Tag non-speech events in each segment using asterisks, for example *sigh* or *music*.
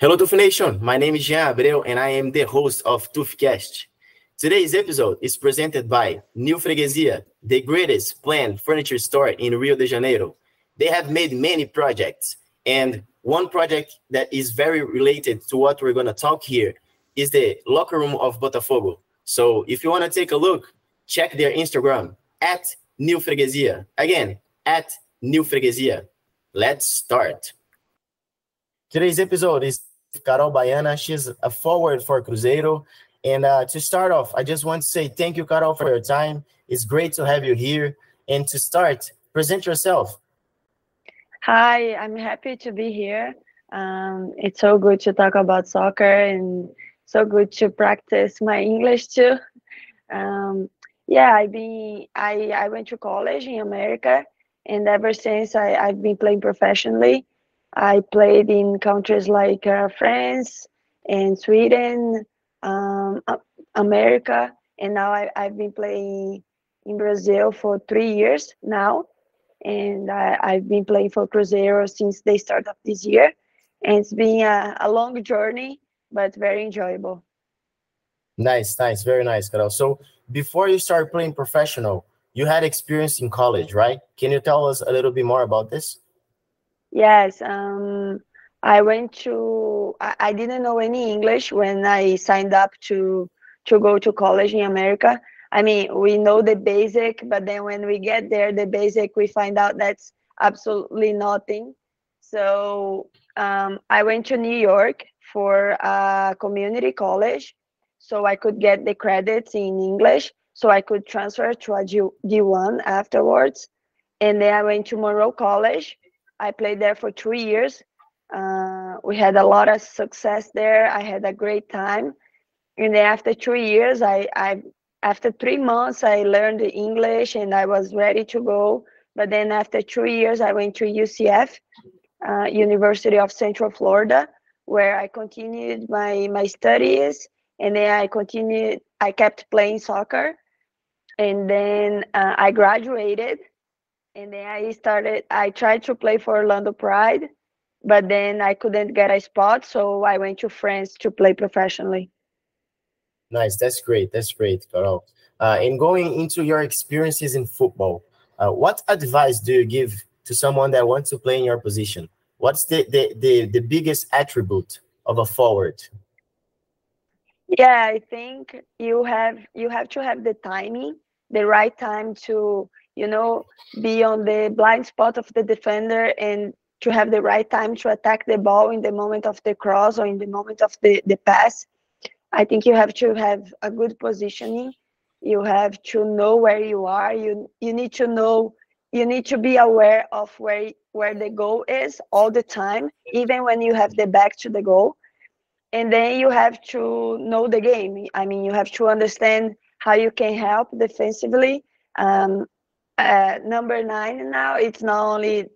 Hello, Tuf Nation. My name is Jean Abreu, and I am the host of Tufcast. Today's episode is presented by New Freguesia, the greatest planned furniture store in Rio de Janeiro. They have made many projects, and one project that is very related to what we're going to talk here is the locker room of Botafogo. So if you want to take a look, check their Instagram at New Freguesia. Again, at New Freguesia. Let's start. Today's episode is Carol Baiana. She's a forward for Cruzeiro. And uh, to start off, I just want to say thank you, Carol, for your time. It's great to have you here. And to start, present yourself. Hi, I'm happy to be here. Um, it's so good to talk about soccer and so good to practice my English too. Um, yeah, I've been I I went to college in America, and ever since I I've been playing professionally. I played in countries like uh, France and Sweden, um, America, and now I, I've been playing in Brazil for three years now. And I, have been playing for Cruzeiro since they started of this year. And it's been a, a long journey, but very enjoyable. Nice, nice, very nice, Carol. So before you start playing professional, you had experience in college, right? Can you tell us a little bit more about this? Yes, um, I went to. I, I didn't know any English when I signed up to to go to college in America. I mean, we know the basic, but then when we get there, the basic, we find out that's absolutely nothing. So um, I went to New York for a community college, so I could get the credits in English, so I could transfer to a G- D1 afterwards. And then I went to Monroe College, I played there for three years. Uh, we had a lot of success there. I had a great time. And then after three years, I, I after three months, I learned English and I was ready to go. But then after three years, I went to UCF, uh, University of Central Florida, where I continued my my studies. And then I continued. I kept playing soccer, and then uh, I graduated and then I started. I tried to play for Orlando Pride, but then I couldn't get a spot, so I went to France to play professionally. Nice, that's great. That's great, Carol. Uh, and going into your experiences in football, uh, what advice do you give to someone that wants to play in your position? What's the, the, the, the biggest attribute of a forward? Yeah, I think you have you have to have the timing, the right time to you know, be on the blind spot of the defender and to have the right time to attack the ball in the moment of the cross or in the moment of the, the pass. I think you have to have a good positioning. You have to know where you are. You you need to know you need to be aware of where where the goal is all the time, even when you have the back to the goal. And then you have to know the game. I mean, you have to understand how you can help defensively. Um, uh, number nine now it's not only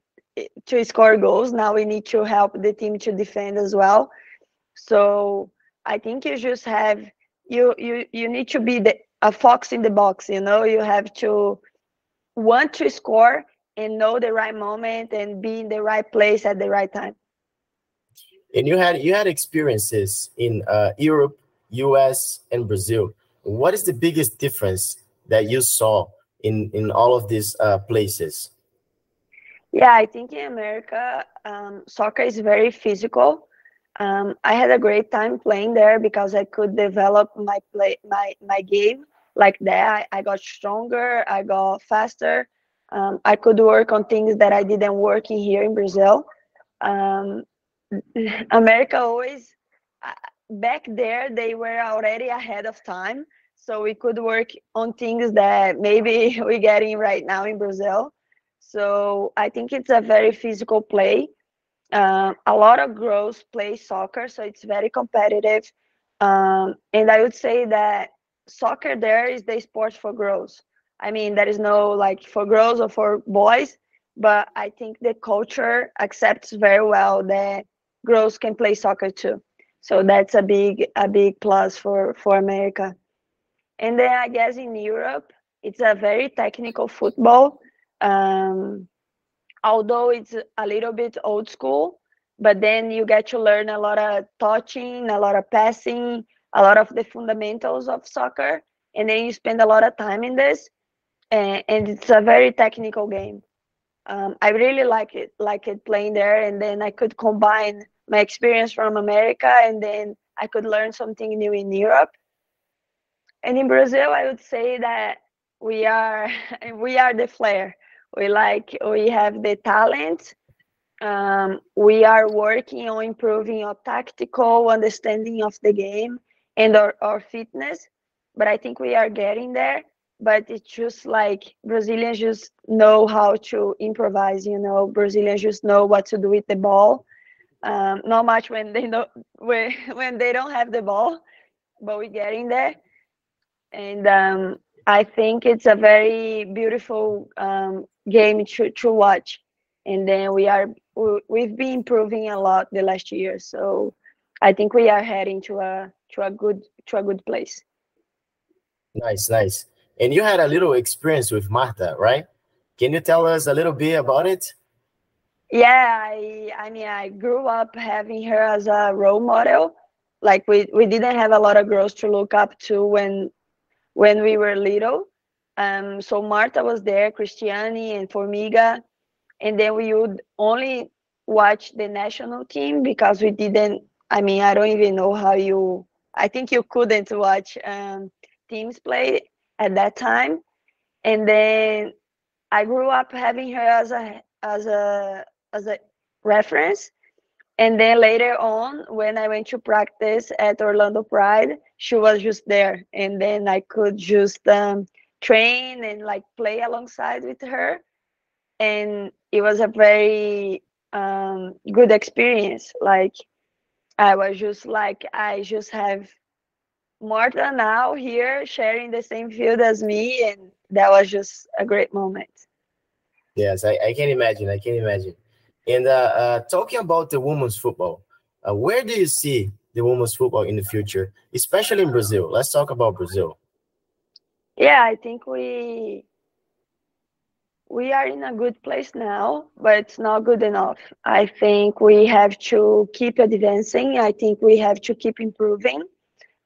to score goals now we need to help the team to defend as well. So i think you just have you you you need to be the a fox in the box you know? You have to want to score and know the right moment and be in the right place at the right time. And you had you had experiences in uh, europe us and brazil. What is the biggest difference that you saw in in all of these uh, places? Yeah, I think in America, um, soccer is very physical. Um, I had a great time playing there because I could develop my play my my game like that. I, I got stronger. I got faster. Um, I could work on things that I didn't work in here in Brazil. Um, *laughs* America always uh, back there they were already ahead of time so we could work on things that maybe *laughs* we're getting right now in Brazil. So I think it's a very physical play. Uh, a lot of girls play soccer, so it's very competitive. Um, and I would say that soccer there is the sport for girls. I mean, there is no like for girls or for boys, but I think the culture accepts very well that girls can play soccer too. So that's a big a big plus for for America. And then I guess in Europe, it's a very technical football. Um, although it's a little bit old school, but then you get to learn a lot of touching, a lot of passing, a lot of the fundamentals of soccer, and then you spend a lot of time in this, and, and it's a very technical game. Um, I really like it, like it playing there, and then I could combine my experience from America, and then I could learn something new in Europe. And in Brazil, I would say that we are *laughs* we are the flair. We like we have the talent. Um, we are working on improving our tactical understanding of the game and our, our fitness. But I think we are getting there. But it's just like Brazilians just know how to improvise. You know, Brazilians just know what to do with the ball. Um, not much when they know *laughs* when when they don't have the ball, but we're getting there. And um, I think it's a very beautiful um, game to, to watch. And then we are we've been improving a lot the last year, so I think we are heading to a to a good to a good place. Nice, nice. And you had a little experience with Marta, right? Can you tell us a little bit about it? Yeah, I I mean I grew up having her as a role model. Like we we didn't have a lot of girls to look up to when when we were little. Um, so Marta was there, Cristiane and Formiga, and then we would only watch the national team because we didn't. I mean, I don't even know how you. I think you couldn't watch um, teams play at that time, and then I grew up having her as a as a as a reference and then later on when i went to practice at orlando pride she was just there. And then i could just um, train and like play alongside with her. And it was a very um, good experience. Like i was just like i just have marta now here sharing the same field as me and that was just a great moment. Yes i, I can imagine i can't imagine and uh, talking about the women's football, uh, where do you see the women's football in the future, especially in Brazil? Let's talk about Brazil. Yeah, I think we we are in a good place now, but it's not good enough. I think we have to keep advancing. I think we have to keep improving.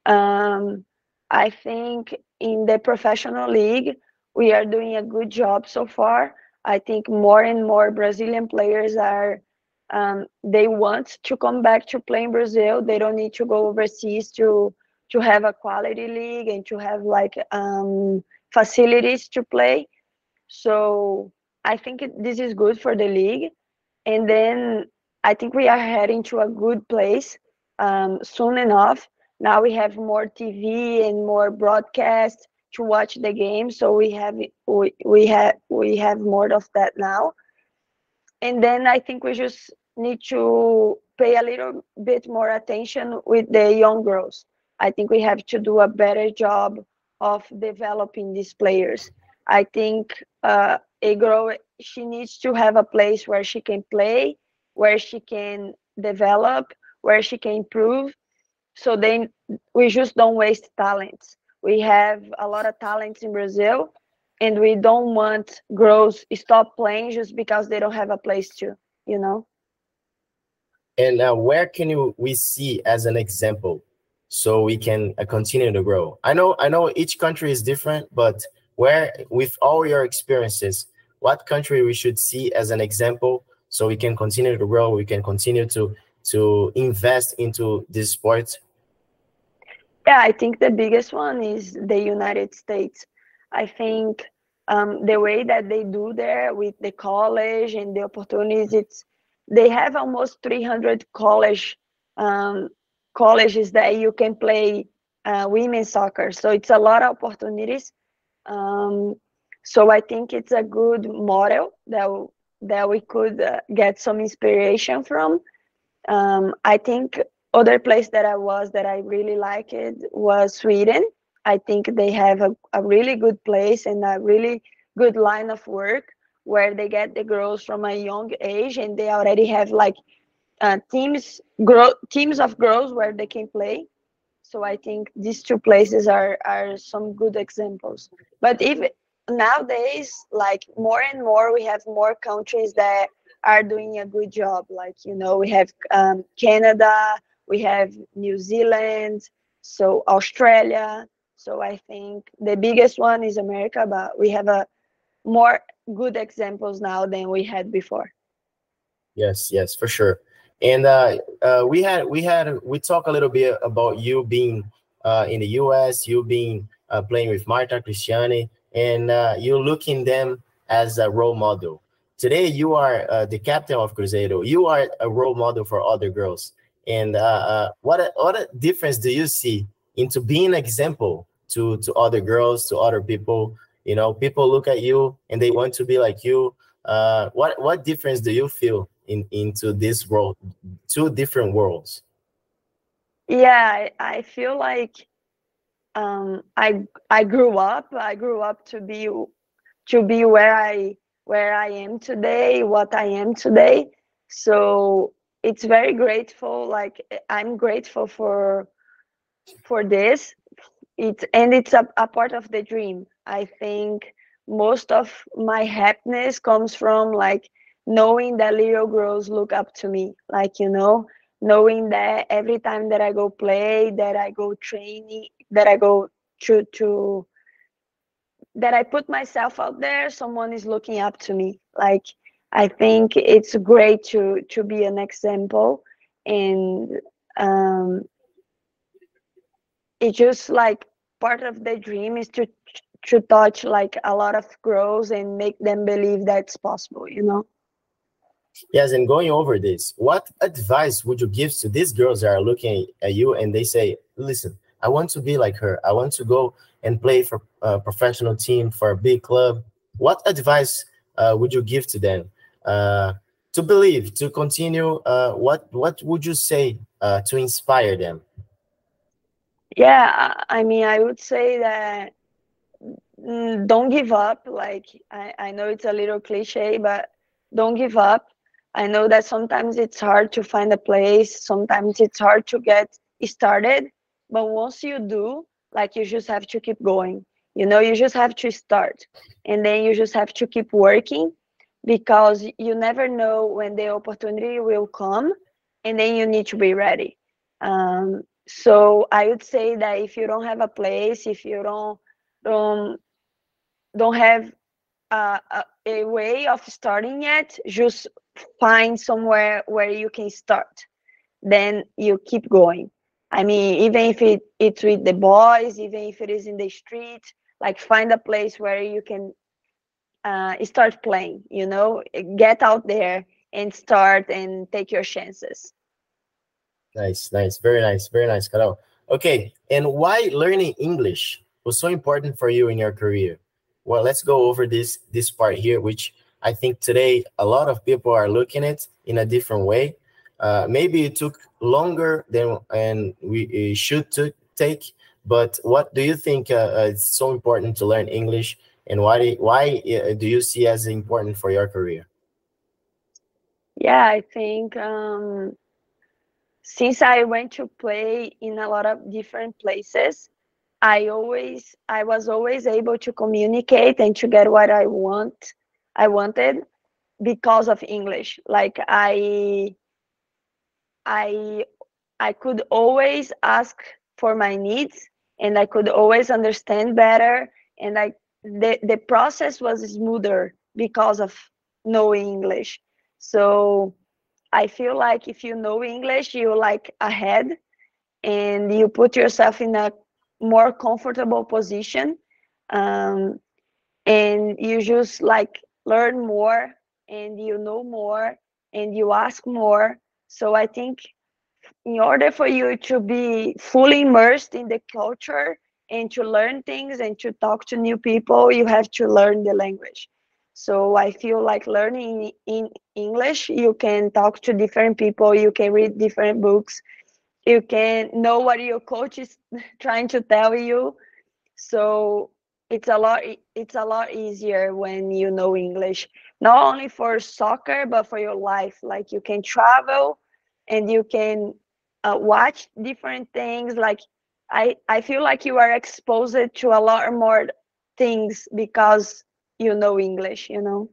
Um, I think in the professional league, we are doing a good job so far. I think more and more Brazilian players are um, they want to come back to play in Brazil. They don't need to go overseas to to have a quality league and to have like um, facilities to play. So I think it, this is good for the league. And then I think we are heading to a good place um, soon enough. Now we have more TV and more broadcast to watch the game so we have we, we have we have more of that now. And then i think we just need to pay a little bit more attention with the young girls. I think we have to do a better job of developing these players. I think uh, a girl she needs to have a place where she can play where she can develop where she can improve. So then we just don't waste talents we have a lot of talents in Brazil, and we don't want girls stop playing just because they don't have a place to, you know. And where can you we see as an example, so we can uh, continue to grow? I know I know each country is different, but where with all your experiences, what country we should see as an example, so we can continue to grow, we can continue to to invest into this sport yeah, I think the biggest one is the United States. I think um, the way that they do there with the college and the opportunities, it's they have almost 300 college um, colleges that you can play uh, women's soccer. So it's a lot of opportunities. Um, so I think it's a good model that that we could uh, get some inspiration from. Um, I think other place that I was that I really liked was Sweden. I think they have a, a really good place and a really good line of work where they get the girls from a young age and they already have like uh, teams grow teams of girls where they can play so i think these two places are are some good examples but if nowadays like more and more we have more countries that are doing a good job. Like you know, we have um, Canada, we have New Zealand, so Australia. So I think the biggest one is America, but we have a more good examples now than we had before. Yes, yes, for sure. And uh, uh, we had we had we talk a little bit about you being uh, in the U.S., you being uh, playing with Marta Cristiane, and uh, you looking them as a role model. Today, you are uh, the captain of Cruzeiro. You are a role model for other girls. And uh, uh, what what difference do you see into being an example to to other girls, to other people? You know, people look at you and they want to be like you. Uh, what what difference do you feel in into this world two different worlds yeah i, I feel like um, i i grew up i grew up to be to be where i where i am today what i am today so it's very grateful like i'm grateful for for this. It's and it's a, a part of the dream. I think most of my happiness comes from like knowing that little girls look up to me. Like you know knowing that every time that i go play that i go training that i go to to that i put myself out there someone is looking up to me. Like i think it's great to to be an example and um it's just like part of the dream is to to touch like a lot of girls and make them believe that's possible you know Yes, and going over this, what advice would you give to these girls that are looking at you and they say, "Listen, I want to be like her. I want to go and play for a professional team for a big club." What advice uh, would you give to them uh, to believe, to continue? Uh, what What would you say uh, to inspire them? Yeah, I mean, I would say that mm, don't give up. Like I, I know it's a little cliche, but don't give up I know that sometimes it's hard to find a place, sometimes it's hard to get started, but once you do, like you just have to keep going. You know, you just have to start and then you just have to keep working because you never know when the opportunity will come and then you need to be ready. Um, so I would say that if you don't have a place, if you don't don't don't have a, a, a way of starting yet, just find somewhere where you can start then you keep going i mean even if it, it's with the boys even if it is in the street like find a place where you can uh, start playing you know get out there and start and take your chances nice nice very nice very nice Carol. okay and why learning english was so important for you in your career well let's go over this this part here which I think today a lot of people are looking at in a different way. Uh, maybe it took longer than and we should take. But what do you think uh, uh, it's so important to learn English, and why why uh, do you see as important for your career? Yeah, I think um, since I went to play in a lot of different places, I always I was always able to communicate and to get what I want I wanted because of English. Like I I I could always ask for my needs and I could always understand better and I the, the process was smoother because of knowing English. So I feel like if you know English, you like ahead and you put yourself in a more comfortable position. Um, and you just like learn more and you know more and you ask more so i think in order for you to be fully immersed in the culture and to learn things and to talk to new people you have to learn the language. So i feel like learning in english you can talk to different people you can read different books you can know what your coach is *laughs* trying to tell you. So it's a lot it's a lot easier when you know english not only for soccer but for your life. Like you can travel and you can uh, watch different things like i i feel like you are exposed to a lot more things because you know english you know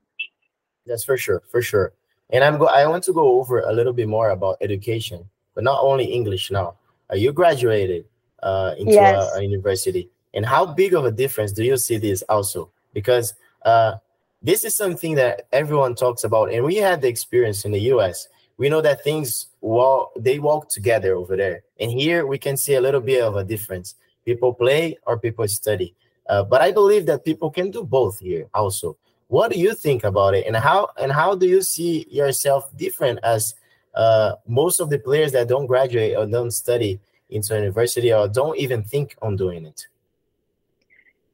that's for sure for sure And I'm go. I want to go over a little bit more about education, but not only English now. Uh, you graduated uh, into yes. a, a, university, and how big of a difference do you see this also? Because uh, this is something that everyone talks about, and we had the experience in the U.S. We know that things well they walk together over there, and here we can see a little bit of a difference. People play or people study, uh, but I believe that people can do both here also. What do you think about it? And how and how do you see yourself different as uh, most of the players that don't graduate or don't study into university or don't even think on doing it?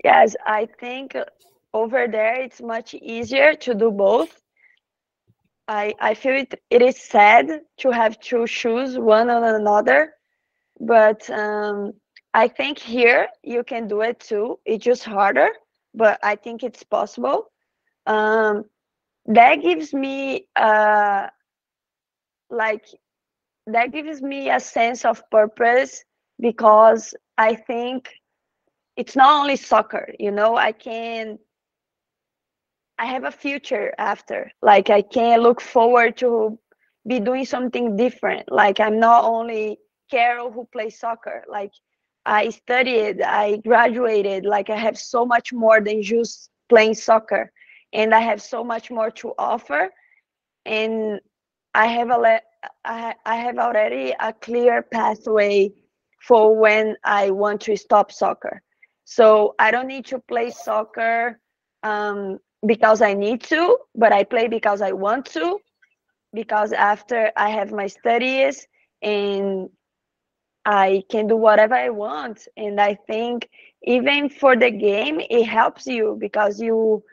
Yes i think over there it's much easier to do both i i feel it it is sad to have to choose one on another but um, i think here you can do it too. It's just harder but i think it's possible. Um, that gives me uh, like that gives me a sense of purpose because I think it's not only soccer, you know, I can I have a future after. Like I can look forward to be doing something different. Like I'm not only Carol who plays soccer. Like I studied, I graduated, like I have so much more than just playing soccer and I have so much more to offer. And I have a le- I, I have already a clear pathway for when I want to stop soccer. So I don't need to play soccer um, because I need to, but I play because I want to. Because after I have my studies and I can do whatever I want. And I think even for the game, it helps you because you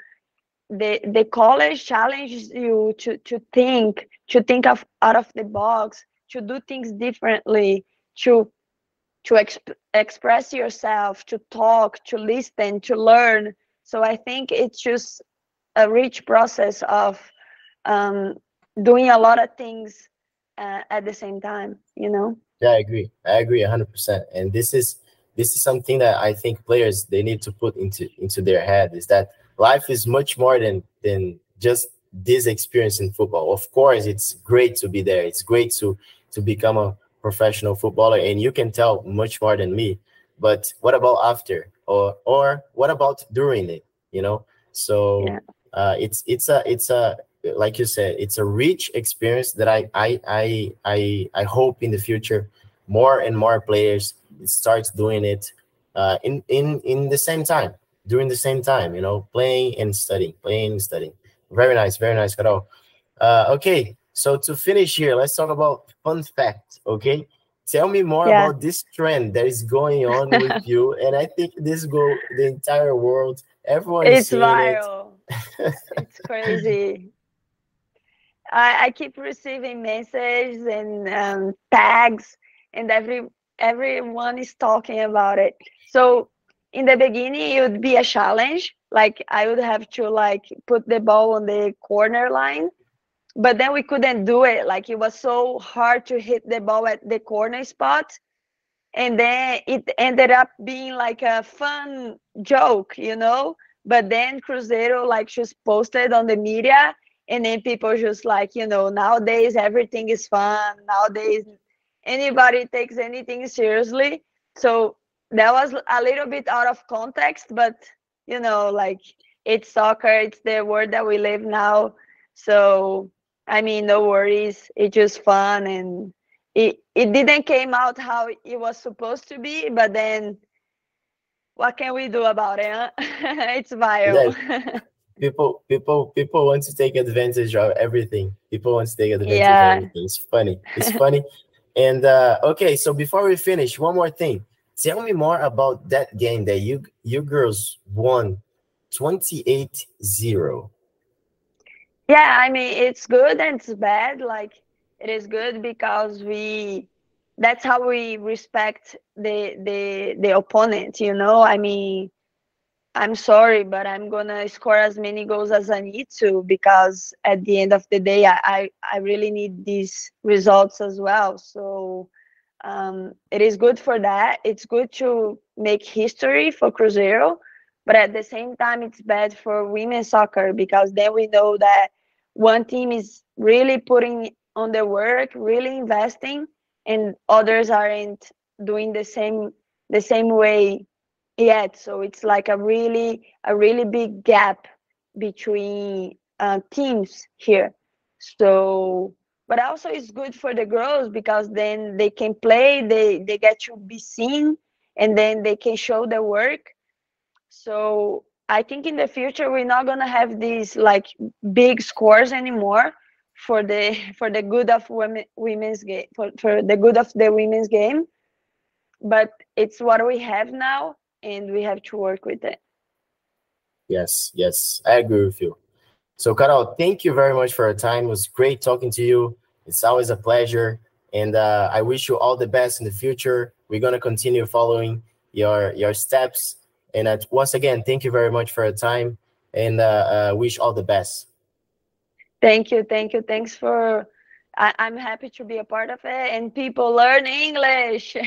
the the college challenges you to to think to think of out of the box to do things differently to to exp- express yourself to talk to listen to learn so i think it's just a rich process of um, doing a lot of things uh, at the same time you know yeah i agree i agree 100% and this is this is something that i think players they need to put into into their head is that life is much more than than just this experience in football. Of course, it's great to be there. It's great to to become a professional footballer, and you can tell much more than me. But what about after, or or what about during it? You know, so yeah. Uh, it's it's a it's a like you said, it's a rich experience that I I I I I hope in the future more and more players starts doing it uh, in in in the same time during the same time, you know, playing and studying, playing and studying. Very nice, very nice, Carol. Uh, okay, so to finish here, let's talk about fun fact. Okay, tell me more yeah. about this trend that is going on with *laughs* you, and I think this go the entire world. Everyone it's viral. It. It's crazy. I, I keep receiving messages and um, tags, and every everyone is talking about it. So in the beginning it would be a challenge like i would have to like put the ball on the corner line but then we couldn't do it like it was so hard to hit the ball at the corner spot and then it ended up being like a fun joke you know but then cruzeiro like just posted on the media and then people just like you know nowadays everything is fun nowadays anybody takes anything seriously so that was a little bit out of context, but you know, like it's soccer, it's the world that we live now. So I mean, no worries. It's just fun and it it didn't came out how it was supposed to be, but then what can we do about it? Huh? *laughs* it's viral. Yeah. people people people want to take advantage of everything. People want to take advantage yeah. of everything. It's funny. It's funny. *laughs* And uh okay, so before we finish, one more thing. Tell me more about that game that you you girls won 28-0. Yeah, I mean it's good and it's bad. Like it is good because we that's how we respect the the the opponent, you know? I mean I'm sorry, but I'm gonna score as many goals as I need to because at the end of the day, I I, I really need these results as well. So um, it is good for that. It's good to make history for Cruzeiro, but at the same time, it's bad for women's soccer because then we know that one team is really putting on the work, really investing, and others aren't doing the same the same way yet. So it's like a really a really big gap between uh, teams here. So, but also it's good for the girls because then they can play, they they get to be seen, and then they can show their work. So I think in the future we're not gonna have these like big scores anymore for the for the good of women women's game for, for the good of the women's game. But it's what we have now and we have to work with it. Yes, yes, I agree with you. So, Carol, thank you very much for your time. It was great talking to you. It's always a pleasure, and uh, I wish you all the best in the future. We're gonna continue following your your steps. And uh, once again, thank you very much for your time, and uh, uh wish all the best. Thank you, thank you. Thanks for. I, I'm happy to be a part of it, and people learn English. *laughs*